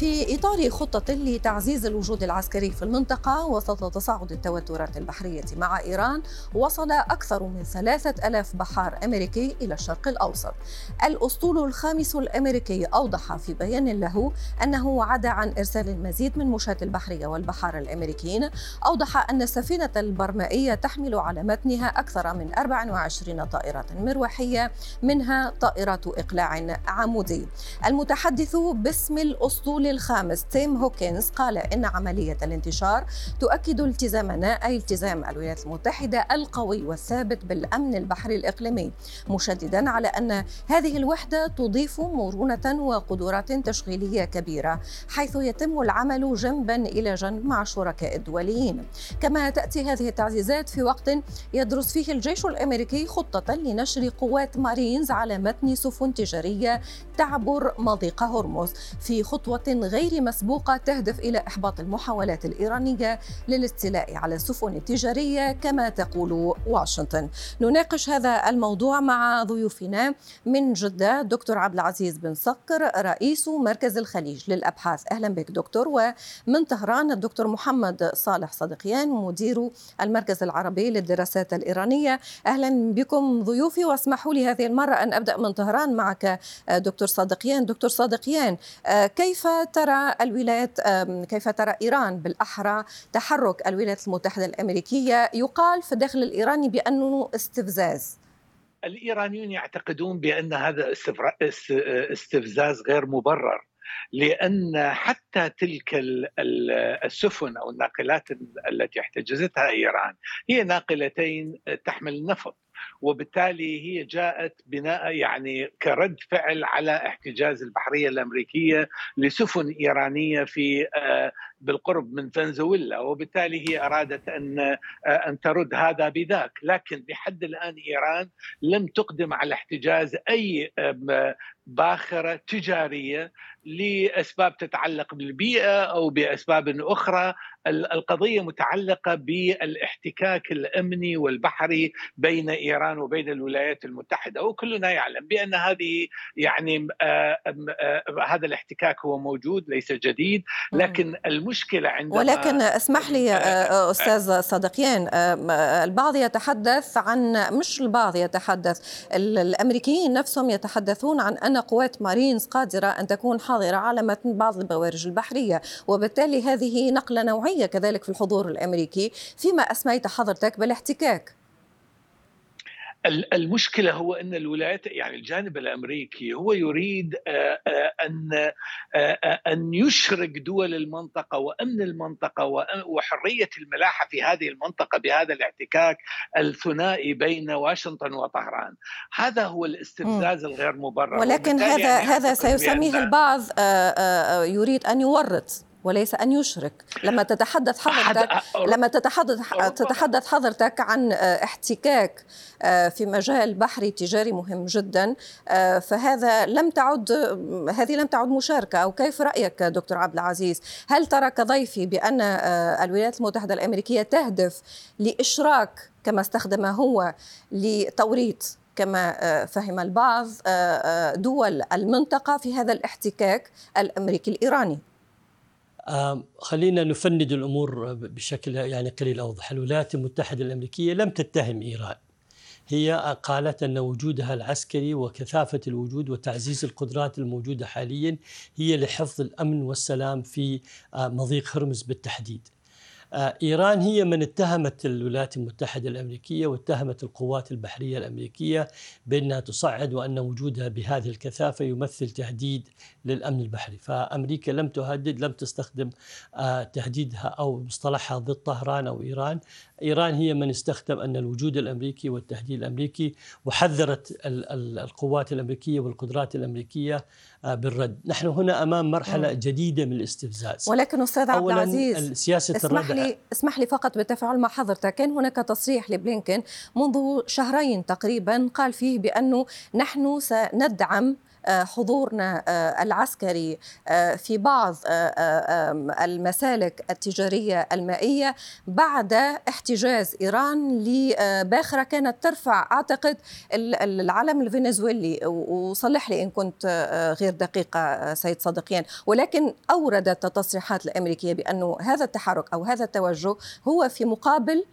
في إطار خطة لتعزيز الوجود العسكري في المنطقة وسط تصاعد التوترات البحرية مع إيران وصل أكثر من ثلاثة ألاف بحار أمريكي إلى الشرق الأوسط. الأسطول الخامس الأمريكي أوضح في بيان له أنه وعد عن إرسال المزيد من مشاة البحرية والبحار الأمريكيين أوضح أن السفينة البرمائية تحمل على متنها أكثر من 24 طائرة مروحية منها طائرات إقلاع عمودي. المتحدث باسم الأسطول الخامس تيم هوكنز قال إن عملية الانتشار تؤكد التزامنا أي التزام الولايات المتحدة القوي والثابت بالأمن البحري الإقليمي مشددا على أن هذه الوحدة تضيف مرونة وقدرات تشغيلية كبيرة حيث يتم العمل جنبا إلى جنب مع الشركاء الدوليين. كما تأتي هذه التعزيزات في وقت يدرس فيه الجيش الأمريكي خطة لنشر قوات مارينز على متن سفن تجارية تعبر مضيق هرمز. في خطوة غير مسبوقة تهدف إلى إحباط المحاولات الإيرانية للاستيلاء على السفن التجارية كما تقول واشنطن. نناقش هذا الموضوع مع ضيوفنا من جدة دكتور عبد العزيز بن صقر رئيس مركز الخليج للأبحاث. أهلا بك دكتور. ومن طهران الدكتور محمد صالح صدقيان مدير المركز العربي للدراسات الإيرانية. أهلا بكم ضيوفي واسمحوا لي هذه المرة أن أبدأ من طهران معك دكتور صادقيان دكتور صادقيان كيف ترى الولايات كيف ترى إيران بالأحرى؟ تحرك الولايات المتحدة الأمريكية يقال في الداخل الإيراني بأنه استفزاز. الإيرانيون يعتقدون بأن هذا استفزاز غير مبرر لأن حتى تلك السفن أو الناقلات التي احتجزتها إيران هي ناقلتين تحمل نفط وبالتالي هي جاءت بناء يعني كرد فعل على احتجاز البحرية الأمريكية لسفن إيرانية في بالقرب من فنزويلا. وبالتالي هي أرادت أن أن ترد هذا بذاك. لكن لحد الآن إيران لم تقدم على احتجاز أي باخرة تجارية لأسباب تتعلق بالبيئة أو بأسباب أخرى القضية متعلقة بالاحتكاك الأمني والبحري بين إيران وبين الولايات المتحدة وكلنا يعلم بأن هذه يعني هذا الاحتكاك هو موجود ليس جديد لكن المشكلة عندما ولكن اسمح لي أستاذ صدقيان البعض يتحدث عن مش البعض يتحدث الأمريكيين نفسهم يتحدثون عن أن قوات مارينز قادرة أن تكون حاضرة على متن بعض البوارج البحرية وبالتالي هذه نقلة نوعيه كذلك في الحضور الأمريكي فيما اسميت حضرتك بالاحتكاك. المشكلة هو أن الولايات يعني الجانب الأمريكي هو يريد أن أن يشرك دول المنطقة وأمن المنطقة وحرية الملاحة في هذه المنطقة بهذا الاحتكاك الثنائي بين واشنطن وطهران. هذا هو الاستفزاز الغير مبرر ولكن هذا يعني هذا سيسميه البعض يريد أن يورط. وليس أن يشرك. لما تتحدث حضرتك لما تتحدث تتحدث حضرتك عن احتكاك في مجال بحري تجاري مهم جدا فهذا لم تعد هذه لم تعد مشاركة. أو كيف رأيك دكتور عبد العزيز؟ هل ترى كضيفي بأن الولايات المتحدة الأمريكية تهدف لإشراك كما استخدم هو لتوريط كما فهم البعض دول المنطقة في هذا الاحتكاك الأمريكي الإيراني؟ خلينا نفند الأمور بشكل يعني قليل أوضح، الولايات المتحدة الأمريكية لم تتهم إيران. هي قالت أن وجودها العسكري وكثافة الوجود وتعزيز القدرات الموجودة حاليا هي لحفظ الأمن والسلام في مضيق هرمز بالتحديد. إيران هي من اتهمت الولايات المتحدة الأمريكية واتهمت القوات البحرية الأمريكية بأنها تصعد وأن وجودها بهذه الكثافة يمثل تهديد للأمن البحري، فأمريكا لم تهدد لم تستخدم تهديدها أو مصطلحها ضد طهران أو إيران، إيران هي من استخدم أن الوجود الأمريكي والتهديد الأمريكي وحذرت القوات الأمريكية والقدرات الأمريكية بالرد، نحن هنا أمام مرحلة جديدة من الاستفزاز. ولكن أستاذ عبد العزيز سياسه اسمح لي اسمح لي فقط بالتفاعل مع حضرتك، كان هناك تصريح لبلينكن منذ شهرين تقريبا قال فيه بأنه نحن سندعم حضورنا العسكري في بعض المسالك التجارية المائية بعد احتجاز إيران لباخره كانت ترفع أعتقد العلم الفنزويلي. وصلح لي إن كنت غير دقيقة سيد صدقيان ولكن أوردت التصريحات الأمريكية بأنه هذا التحرك أو هذا التوجه هو في مقابل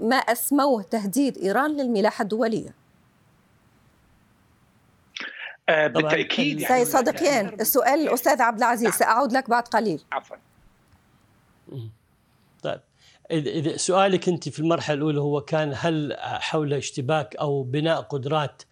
ما أسموه تهديد إيران للملاحة الدولية. آه بالتأكيد يعني. سيد صدقيان السؤال الاستاذ عبد العزيز نعم. ساعود لك بعد قليل. عفوا. طيب. إذا سؤالك أنت في المرحلة الأولى هو كان هل حول اشتباك أو بناء قدرات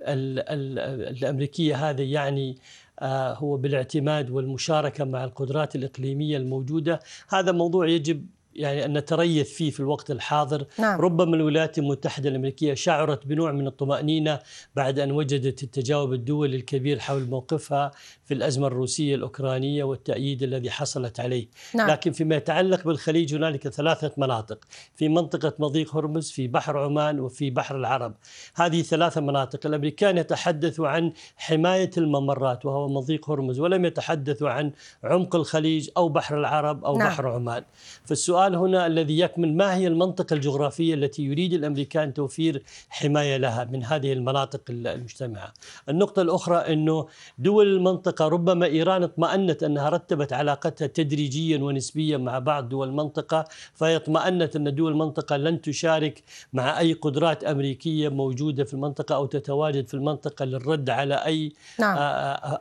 ال ال الأمريكية هذا يعني آه هو بالاعتماد والمشاركة مع القدرات الإقليمية الموجودة؟ هذا موضوع يجب يعني أن نتريث فيه في الوقت الحاضر نعم. ربما الولايات المتحدة الأمريكية شعرت بنوع من الطمأنينة بعد أن وجدت التجاوب الدولي الكبير حول موقفها في الأزمة الروسية الأوكرانية والتأييد الذي حصلت عليه نعم. لكن فيما يتعلق بالخليج هنالك ثلاثة مناطق في منطقة مضيق هرمز في بحر عمان وفي بحر العرب هذه ثلاثة مناطق الأمريكان يتحدثوا عن حماية الممرات وهو مضيق هرمز ولم يتحدثوا عن عمق الخليج أو بحر العرب أو نعم. بحر عمان فالسؤال السؤال هنا الذي يكمن ما هي المنطقة الجغرافية التي يريد الأمريكان توفير حماية لها من هذه المناطق المجتمعة النقطة الأخرى أنه دول المنطقة ربما إيران اطمأنت أنها رتبت علاقتها تدريجيا ونسبيا مع بعض دول المنطقة فهي اطمأنت أن دول المنطقة لن تشارك مع أي قدرات أمريكية موجودة في المنطقة أو تتواجد في المنطقة للرد على أي نعم.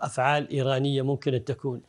أفعال إيرانية ممكن تكون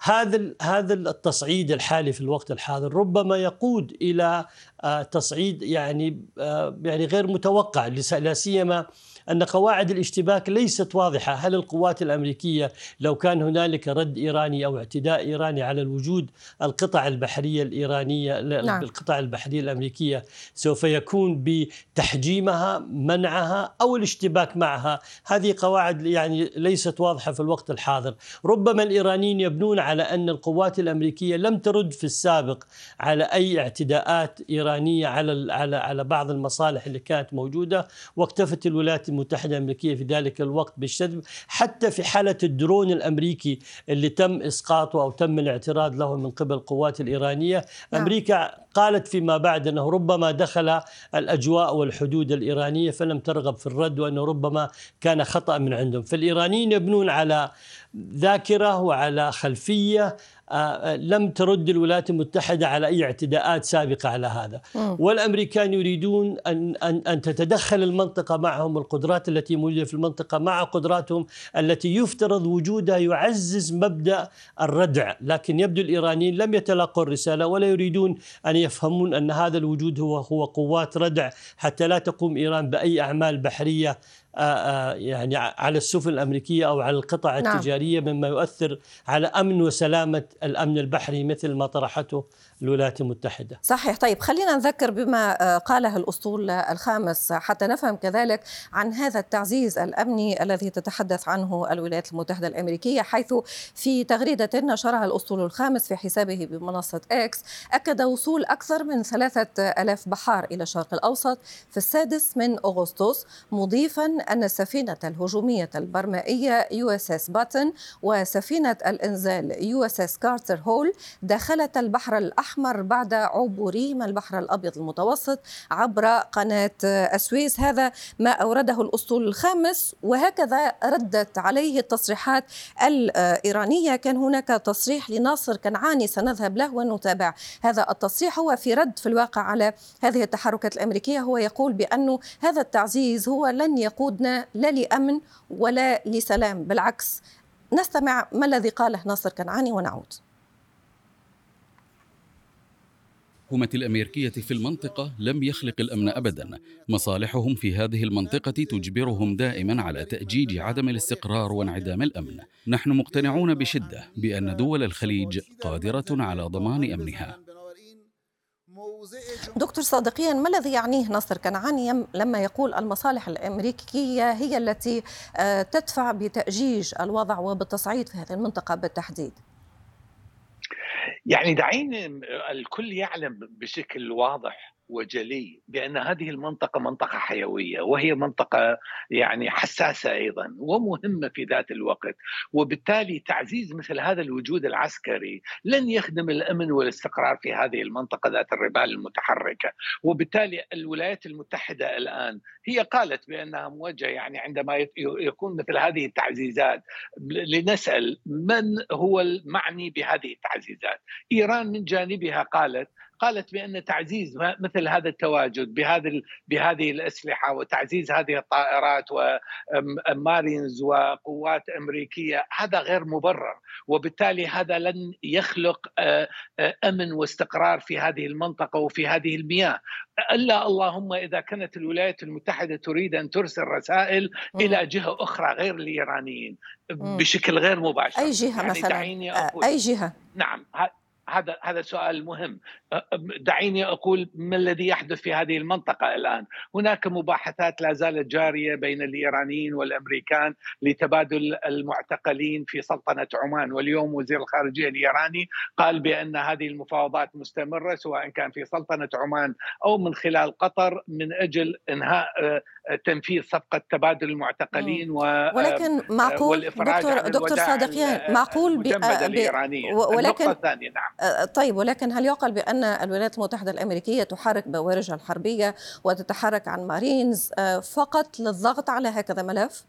هذا هذا التصعيد الحالي في الوقت الحاضر ربما يقود إلى آه، تصعيد يعني آه، يعني غير متوقع لا سيما أن قواعد الاشتباك ليست واضحة. هل القوات الأمريكية لو كان هنالك رد إيراني أو اعتداء إيراني على الوجود القطع البحرية الإيرانية نعم. القطع البحرية الأمريكية سوف يكون بتحجيمها منعها أو الاشتباك معها؟ هذه قواعد يعني ليست واضحة في الوقت الحاضر. ربما الإيرانيين يبنون على أن القوات الأمريكية لم ترد في السابق على أي اعتداءات إيرانية على على على بعض المصالح اللي كانت موجودة واكتفت الولايات المتحدة الأمريكية في ذلك الوقت بالشذب حتى في حالة الدرون الأمريكي اللي تم إسقاطه أو تم الاعتراض له من قبل القوات الإيرانية نعم. أمريكا قالت فيما بعد أنه ربما دخل الأجواء والحدود الإيرانية فلم ترغب في الرد وأنه ربما كان خطأ من عندهم فالإيرانيين يبنون على ذاكرة وعلى خلفية آه، لم ترد الولايات المتحدة على أي اعتداءات سابقة على هذا. والأمريكان يريدون أن, أن, أن تتدخل المنطقة معهم القدرات التي موجودة في المنطقة مع قدراتهم التي يفترض وجودها يعزز مبدأ الردع. لكن يبدو الإيرانيين لم يتلقوا الرسالة ولا يريدون أن يفهمون أن هذا الوجود هو هو قوات ردع حتى لا تقوم إيران بأي أعمال بحرية آه، آه، يعني على السفن الأمريكية أو على القطع نعم. التجارية مما يؤثر على أمن وسلامة الأمن البحري مثل ما طرحته الولايات المتحده. صحيح، طيب خلينا نذكر بما آه، قاله الأسطول الخامس حتى نفهم كذلك عن هذا التعزيز الأمني الذي تتحدث عنه الولايات المتحدة الأمريكية حيث في تغريدة نشرها الأسطول الخامس في حسابه بمنصة إكس أكد وصول أكثر من ثلاثة آلاف بحار إلى الشرق الأوسط في السادس من أغسطس مضيفا أن السفينة الهجومية البرمائية يو إس إس باتن وسفينة الإنزال يو إس إس كارتر هول دخلت البحر الأحمر بعد عبورهما البحر الأبيض المتوسط عبر قناة السويس. هذا ما أورده الأسطول الخامس وهكذا ردت عليه التصريحات الإيرانية. كان هناك تصريح لناصر كنعاني سنذهب له ونتابع هذا التصريح. هو في رد في الواقع على هذه التحركات الأمريكية. هو يقول بأنه هذا التعزيز هو لن يقود يقودنا لا لأمن ولا لسلام بالعكس نستمع ما الذي قاله ناصر كنعاني ونعود. الحكومة الأمريكية في المنطقة لم يخلق الأمن أبدا. مصالحهم في هذه المنطقة تجبرهم دائما على تأجيج عدم الاستقرار وانعدام الأمن. نحن مقتنعون بشدة بأن دول الخليج قادرة على ضمان أمنها. دكتور صادقيا ما الذي يعنيه ناصر كنعاني لما يقول المصالح الأمريكية هي التي آه، تدفع بتأجيج الوضع وبالتصعيد في هذه المنطقة بالتحديد؟ يعني دعيني الكل يعلم بشكل واضح وجلي بأن هذه المنطقة منطقة حيوية وهي منطقة يعني حساسة أيضا ومهمة في ذات الوقت وبالتالي تعزيز مثل هذا الوجود العسكري لن يخدم الأمن والاستقرار في هذه المنطقة ذات الربال المتحركة. وبالتالي الولايات المتحدة الآن هي قالت بأنها موجهة يعني عندما يكون مثل هذه التعزيزات لنسأل من هو المعني بهذه التعزيزات؟ إيران من جانبها قالت قالت بأن تعزيز مثل هذا التواجد بهذه بهذه الأسلحة وتعزيز هذه الطائرات ومارينز وقوات أمريكية هذا غير مبرر. وبالتالي هذا لن يخلق أمن واستقرار في هذه المنطقة وفي هذه المياه. إلا اللهم إذا كانت الولايات المتحدة تريد أن ترسل رسائل إلى جهة أخرى غير الإيرانيين بشكل غير مباشر. أي جهة يعني مثلا؟ أي جهة؟ نعم هذا هذا سؤال مهم. دعيني أقول ما الذي يحدث في هذه المنطقة الآن؟ هناك مباحثات لا زالت جارية بين الإيرانيين والأمريكان لتبادل المعتقلين في سلطنة عمان. واليوم وزير الخارجية الإيراني قال بأن هذه المفاوضات مستمرة سواء كان في سلطنة عمان أو من خلال قطر من أجل إنهاء تنفيذ صفقة تبادل المعتقلين و ولكن معقول دكتور دكتور صادقيان معقول ب... الإيرانية. ولكن الثانية نعم. طيب ولكن هل يعقل بأن الولايات المتحدة الأمريكية تحرك بوارجها الحربية وتتحرك عن مارينز فقط للضغط على هكذا ملف؟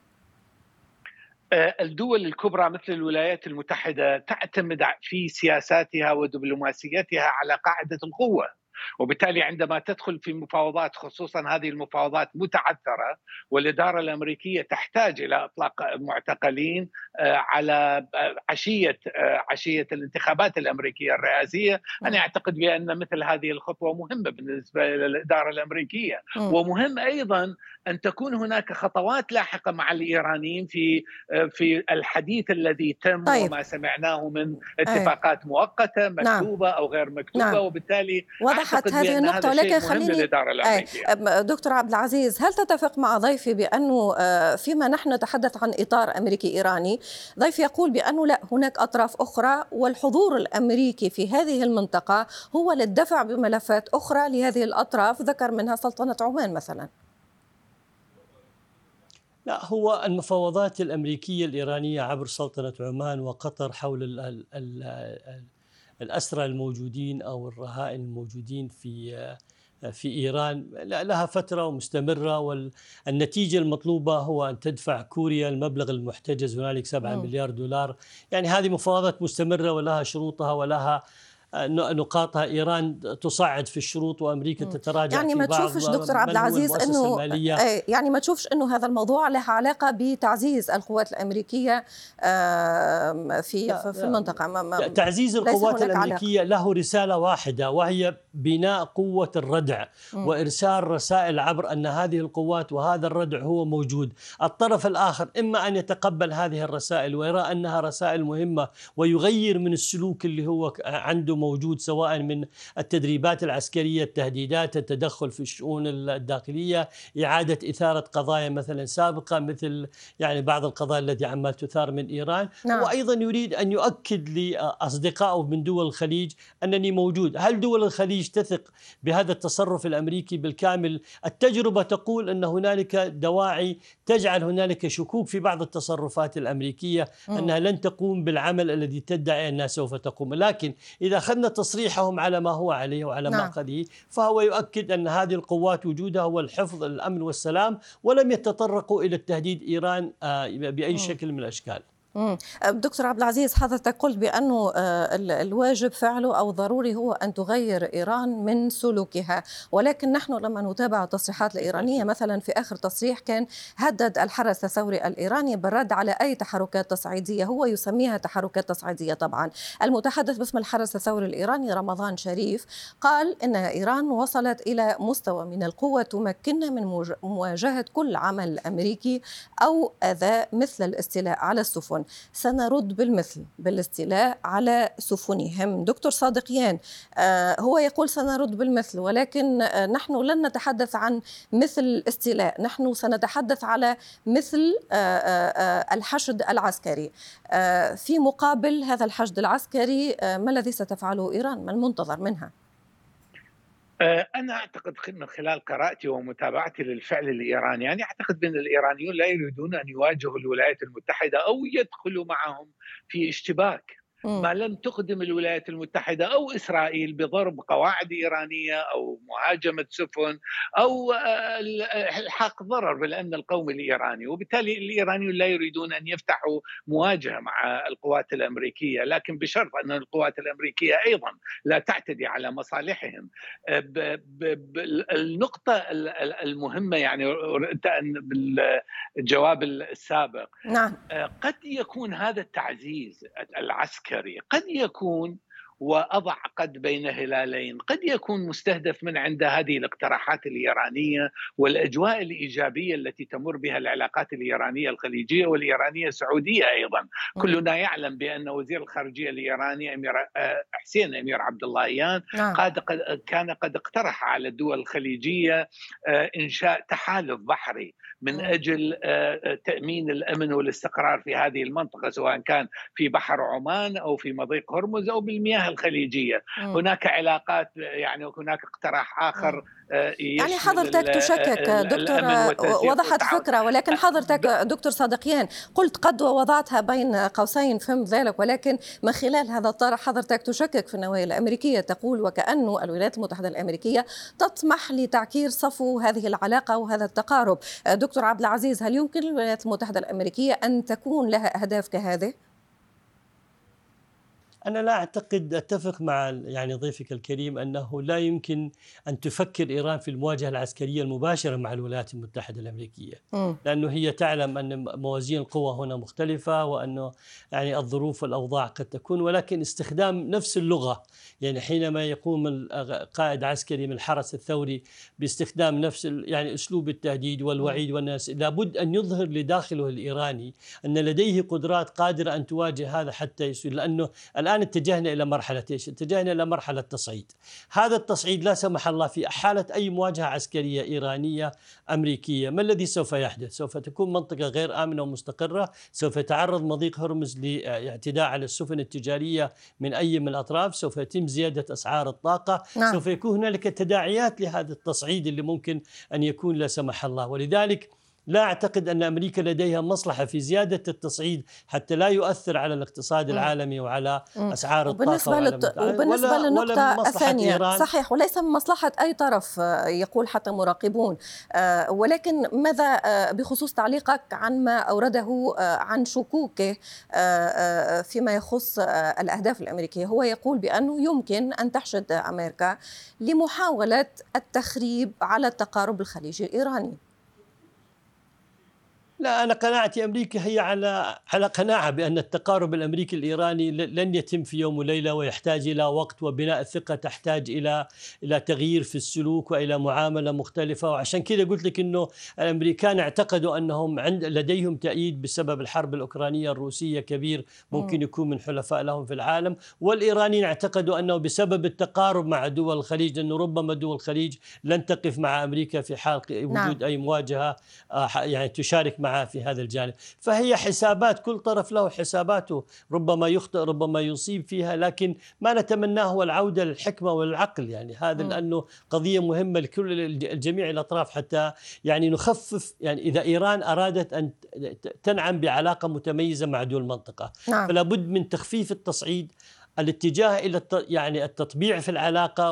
الدول الكبرى مثل الولايات المتحدة تعتمد في سياساتها ودبلوماسيتها على قاعدة القوة وبالتالي عندما تدخل في مفاوضات خصوصا هذه المفاوضات متعثرة والإدارة الأمريكية تحتاج إلى إطلاق معتقلين آه، على آه، عشية آه، عشية الانتخابات الأمريكية الرئاسية. أنا أعتقد بأن مثل هذه الخطوة مهمة بالنسبة للإدارة الأمريكية. ومهم أيضا أن تكون هناك خطوات لاحقة مع الإيرانيين في في الحديث الذي تم طيب. وما سمعناه من اتفاقات مؤقتة نعم. مكتوبة نعم. أو غير مكتوبة نعم. وبالتالي وضحت هذه النقطة ولكن خليني دكتور عبد العزيز هل تتفق مع ضيفي بأنه آه، فيما نحن نتحدث عن إطار أمريكي إيراني ضيفي يقول بأنه لا هناك أطراف أخرى والحضور الأمريكي في هذه المنطقة هو للدفع بملفات أخرى لهذه الأطراف ذكر منها سلطنة عمان مثلا لا هو المفاوضات الأمريكية الإيرانية عبر سلطنة عمان وقطر حول ال ال ال الأسرى الموجودين أو الرهائن الموجودين في في إيران. لها فترة مستمرة والنتيجة المطلوبة هو أن تدفع كوريا المبلغ المحتجز هنالك 7 مليار دولار. يعني هذه مفاوضات مستمرة ولها شروطها ولها نقاطها إيران تصعد في الشروط وأمريكا تتراجع يعني ما تشوفش دكتور عبد العزيز إنه يعني ما تشوفش إنه هذا الموضوع له علاقة بتعزيز القوات الأمريكية في في المنطقة. ما تعزيز القوات الأمريكية. له رسالة واحدة وهي بناء قوة الردع م. وإرسال رسائل عبر أن هذه القوات وهذا الردع هو موجود الطرف الآخر إما أن يتقبل هذه الرسائل ويرى أنها رسائل مهمة ويغير من السلوك اللي هو عنده موجود سواء من التدريبات العسكرية التهديدات التدخل في الشؤون الداخلية إعادة إثارة قضايا مثلا سابقة مثل يعني بعض القضايا التي عمال تثار من إيران نعم. وأيضا يريد أن يؤكد لأصدقائه من دول الخليج أنني موجود هل دول الخليج تثق بهذا التصرف الأمريكي بالكامل. التجربة تقول أن هنالك دواعي تجعل هنالك شكوك في بعض التصرفات الأمريكية أنها لن تقوم بالعمل الذي تدعي أنها سوف تقوم. لكن إذا أخذنا تصريحهم على ما هو عليه وعلى نعم. ما قد فهو يؤكد أن هذه القوات وجودها هو الحفظ الأمن والسلام ولم يتطرقوا إلى التهديد إيران آه، بأي شكل من دكتور عبد العزيز حضرتك قلت بأنه آه، الواجب فعله أو ضروري هو أن تغير إيران من سلوكها. ولكن نحن لما نتابع التصريحات الإيرانية مثلا في آخر تصريح كان هدد الحرس الثوري الإيراني بالرد على أي تحركات تصعيدية. هو يسميها تحركات تصعيدية طبعا. المتحدث باسم الحرس الثوري الإيراني رمضان شريف قال إن إيران وصلت إلى مستوى من القوة تمكننا من مواجهة كل عمل أمريكي أو اذى مثل الاستيلاء على السفن. سنرد بالمثل بالاستيلاء على سفنهم دكتور صادقيان آه، هو يقول سنرد بالمثل ولكن آه، نحن لن نتحدث عن مثل الاستيلاء نحن سنتحدث على مثل آه، الحشد العسكري. في مقابل هذا الحشد العسكري ما الذي ستفعله إيران؟ ما المنتظر منها؟ آه، أنا أعتقد من خلال قراءتي ومتابعتي للفعل الإيراني يعني أعتقد أن الإيرانيون لا يريدون أن يواجهوا الولايات المتحدة أو يدخلوا معهم في اشتباك. ما لم تقدم الولايات المتحدة أو إسرائيل بضرب قواعد إيرانية أو مهاجمة سفن أو آه، الحاق ضرر بالامن القومي الإيراني، وبالتالي الإيرانيون لا يريدون أن يفتحوا مواجهة مع القوات الأمريكية، لكن بشرط أن القوات الأمريكية أيضا لا تعتدي على مصالحهم. آه، النقطة المهمة يعني بالجواب السابق. نعم. آه، قد يكون هذا التعزيز العسكري العسكري قد يكون واضع قد بين هلالين، قد يكون مستهدف من عند هذه الاقتراحات الإيرانية والأجواء الإيجابية التي تمر بها العلاقات الإيرانية الخليجية والإيرانية السعودية أيضا، كلنا يعلم بأن وزير الخارجية الإيراني أمير آه، حسين أمير عبد اللهيان نعم. قد كان قد اقترح على الدول الخليجية آه، إنشاء تحالف بحري من أجل آه، تأمين الأمن والاستقرار في هذه المنطقة سواء كان في بحر عمان أو في مضيق هرمز أو بالمياه الخليجيه مم. هناك علاقات يعني هناك اقتراح آخر. آه، يعني حضرتك تشكك دكتور وضحت فكرة ولكن حضرتك دكتور صادقيان قلت قد ووضعتها بين قوسين فهمت ذلك ولكن من خلال هذا الطرح حضرتك تشكك في النوايا الأمريكية تقول وكأنه الولايات المتحدة الأمريكية تطمح لتعكير صفو هذه العلاقة وهذا التقارب دكتور عبد العزيز هل يمكن للولايات المتحدة الأمريكية أن تكون لها أهداف كهذه؟ أنا لا أعتقد أتفق مع يعني ضيفك الكريم أنه لا يمكن أن تفكر إيران في المواجهة العسكرية المباشرة مع الولايات المتحدة الأمريكية م. لأنه هي تعلم أن موازين القوى هنا مختلفة وأنه يعني الظروف والأوضاع قد تكون ولكن استخدام نفس اللغة يعني حينما يقوم قائد عسكري من الحرس الثوري باستخدام نفس يعني أسلوب التهديد والوعيد والناس لابد أن يظهر لداخله الإيراني أن لديه قدرات قادرة أن تواجه هذا حتى يسوي لأنه الآن اتجهنا إلى مرحلة إيش؟ اتجهنا إلى مرحلة تصعيد هذا التصعيد لا سمح الله في حالة أي مواجهة عسكرية إيرانية أمريكية ما الذي سوف يحدث؟ سوف تكون منطقة غير آمنة ومستقرة سوف يتعرض مضيق هرمز لاعتداء على السفن التجارية من أي من الأطراف سوف يتم زيادة أسعار الطاقة نعم. سوف يكون هنالك تداعيات لهذا التصعيد اللي ممكن أن يكون لا سمح الله ولذلك لا أعتقد أن أمريكا لديها مصلحة في زيادة التصعيد حتى لا يؤثر على الاقتصاد العالمي وعلى أسعار الطاقة وبالنسبة, للت... وبالنسبة ولا للنقطة الثانية. صحيح وليس من مصلحة أي طرف آه، يقول حتى مراقبون. آه، ولكن ماذا آه، بخصوص تعليقك عن ما أورده عن شكوكه فيما يخص الأهداف الأمريكية. هو يقول بأنه يمكن أن تحشد أمريكا لمحاولة التخريب على التقارب الخليجي الإيراني. لا أنا قناعتي أمريكا هي على على قناعة بأن التقارب الأمريكي الإيراني لن يتم في يوم وليلة ويحتاج إلى وقت وبناء الثقه تحتاج إلى إلى تغيير في السلوك وإلى معاملة مختلفة. وعشان كذا قلت لك إنه الأمريكان اعتقدوا أنهم عند لديهم تأييد بسبب الحرب الأوكرانية الروسية كبير ممكن يكون من حلفاء لهم في العالم. والإيرانيين اعتقدوا أنه بسبب التقارب مع دول الخليج انه ربما دول الخليج لن تقف مع أمريكا في حال وجود نعم. أي مواجهة آه، يعني تشارك مع معه في هذا الجانب. فهي حسابات كل طرف له حساباته. ربما يخطئ ربما يصيب فيها لكن ما نتمناه هو العودة للحكمة والعقل. يعني هذا لأنه قضية مهمة لكل الجميع الأطراف حتى يعني نخفف يعني إذا إيران أرادت أن تنعم بعلاقة متميزة مع دول المنطقة. نعم. فلا بد من تخفيف التصعيد الاتجاه إلى يعني التطبيع في العلاقة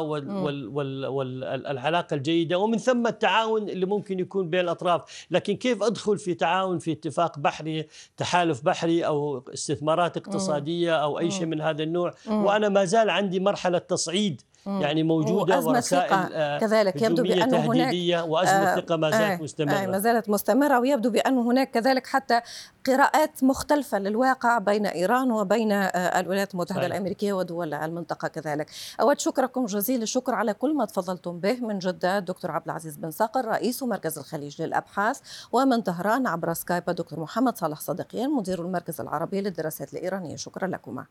والعلاقه الجيدة ومن ثم التعاون اللي ممكن يكون بين الأطراف، لكن كيف أدخل في تعاون في اتفاق بحري، تحالف بحري أو استثمارات اقتصادية أو أي شيء من هذا النوع، وأنا ما زال عندي مرحلة تصعيد. يعني موجودة ورسائل آه كذلك يبدو بأنه هناك وأزمة ثقة ما زالت آه مستمرة آه ما زالت مستمرة ويبدو بأنه هناك كذلك حتى قراءات مختلفة للواقع بين إيران وبين آه الولايات المتحدة صحيح. الأمريكية ودول المنطقة كذلك. أود شكركم جزيل الشكر على كل ما تفضلتم به من جدة الدكتور عبد العزيز بن صقر رئيس مركز الخليج للأبحاث ومن طهران عبر سكايب الدكتور محمد صالح صديقيان مدير المركز العربي للدراسات الإيرانية شكرا لكما.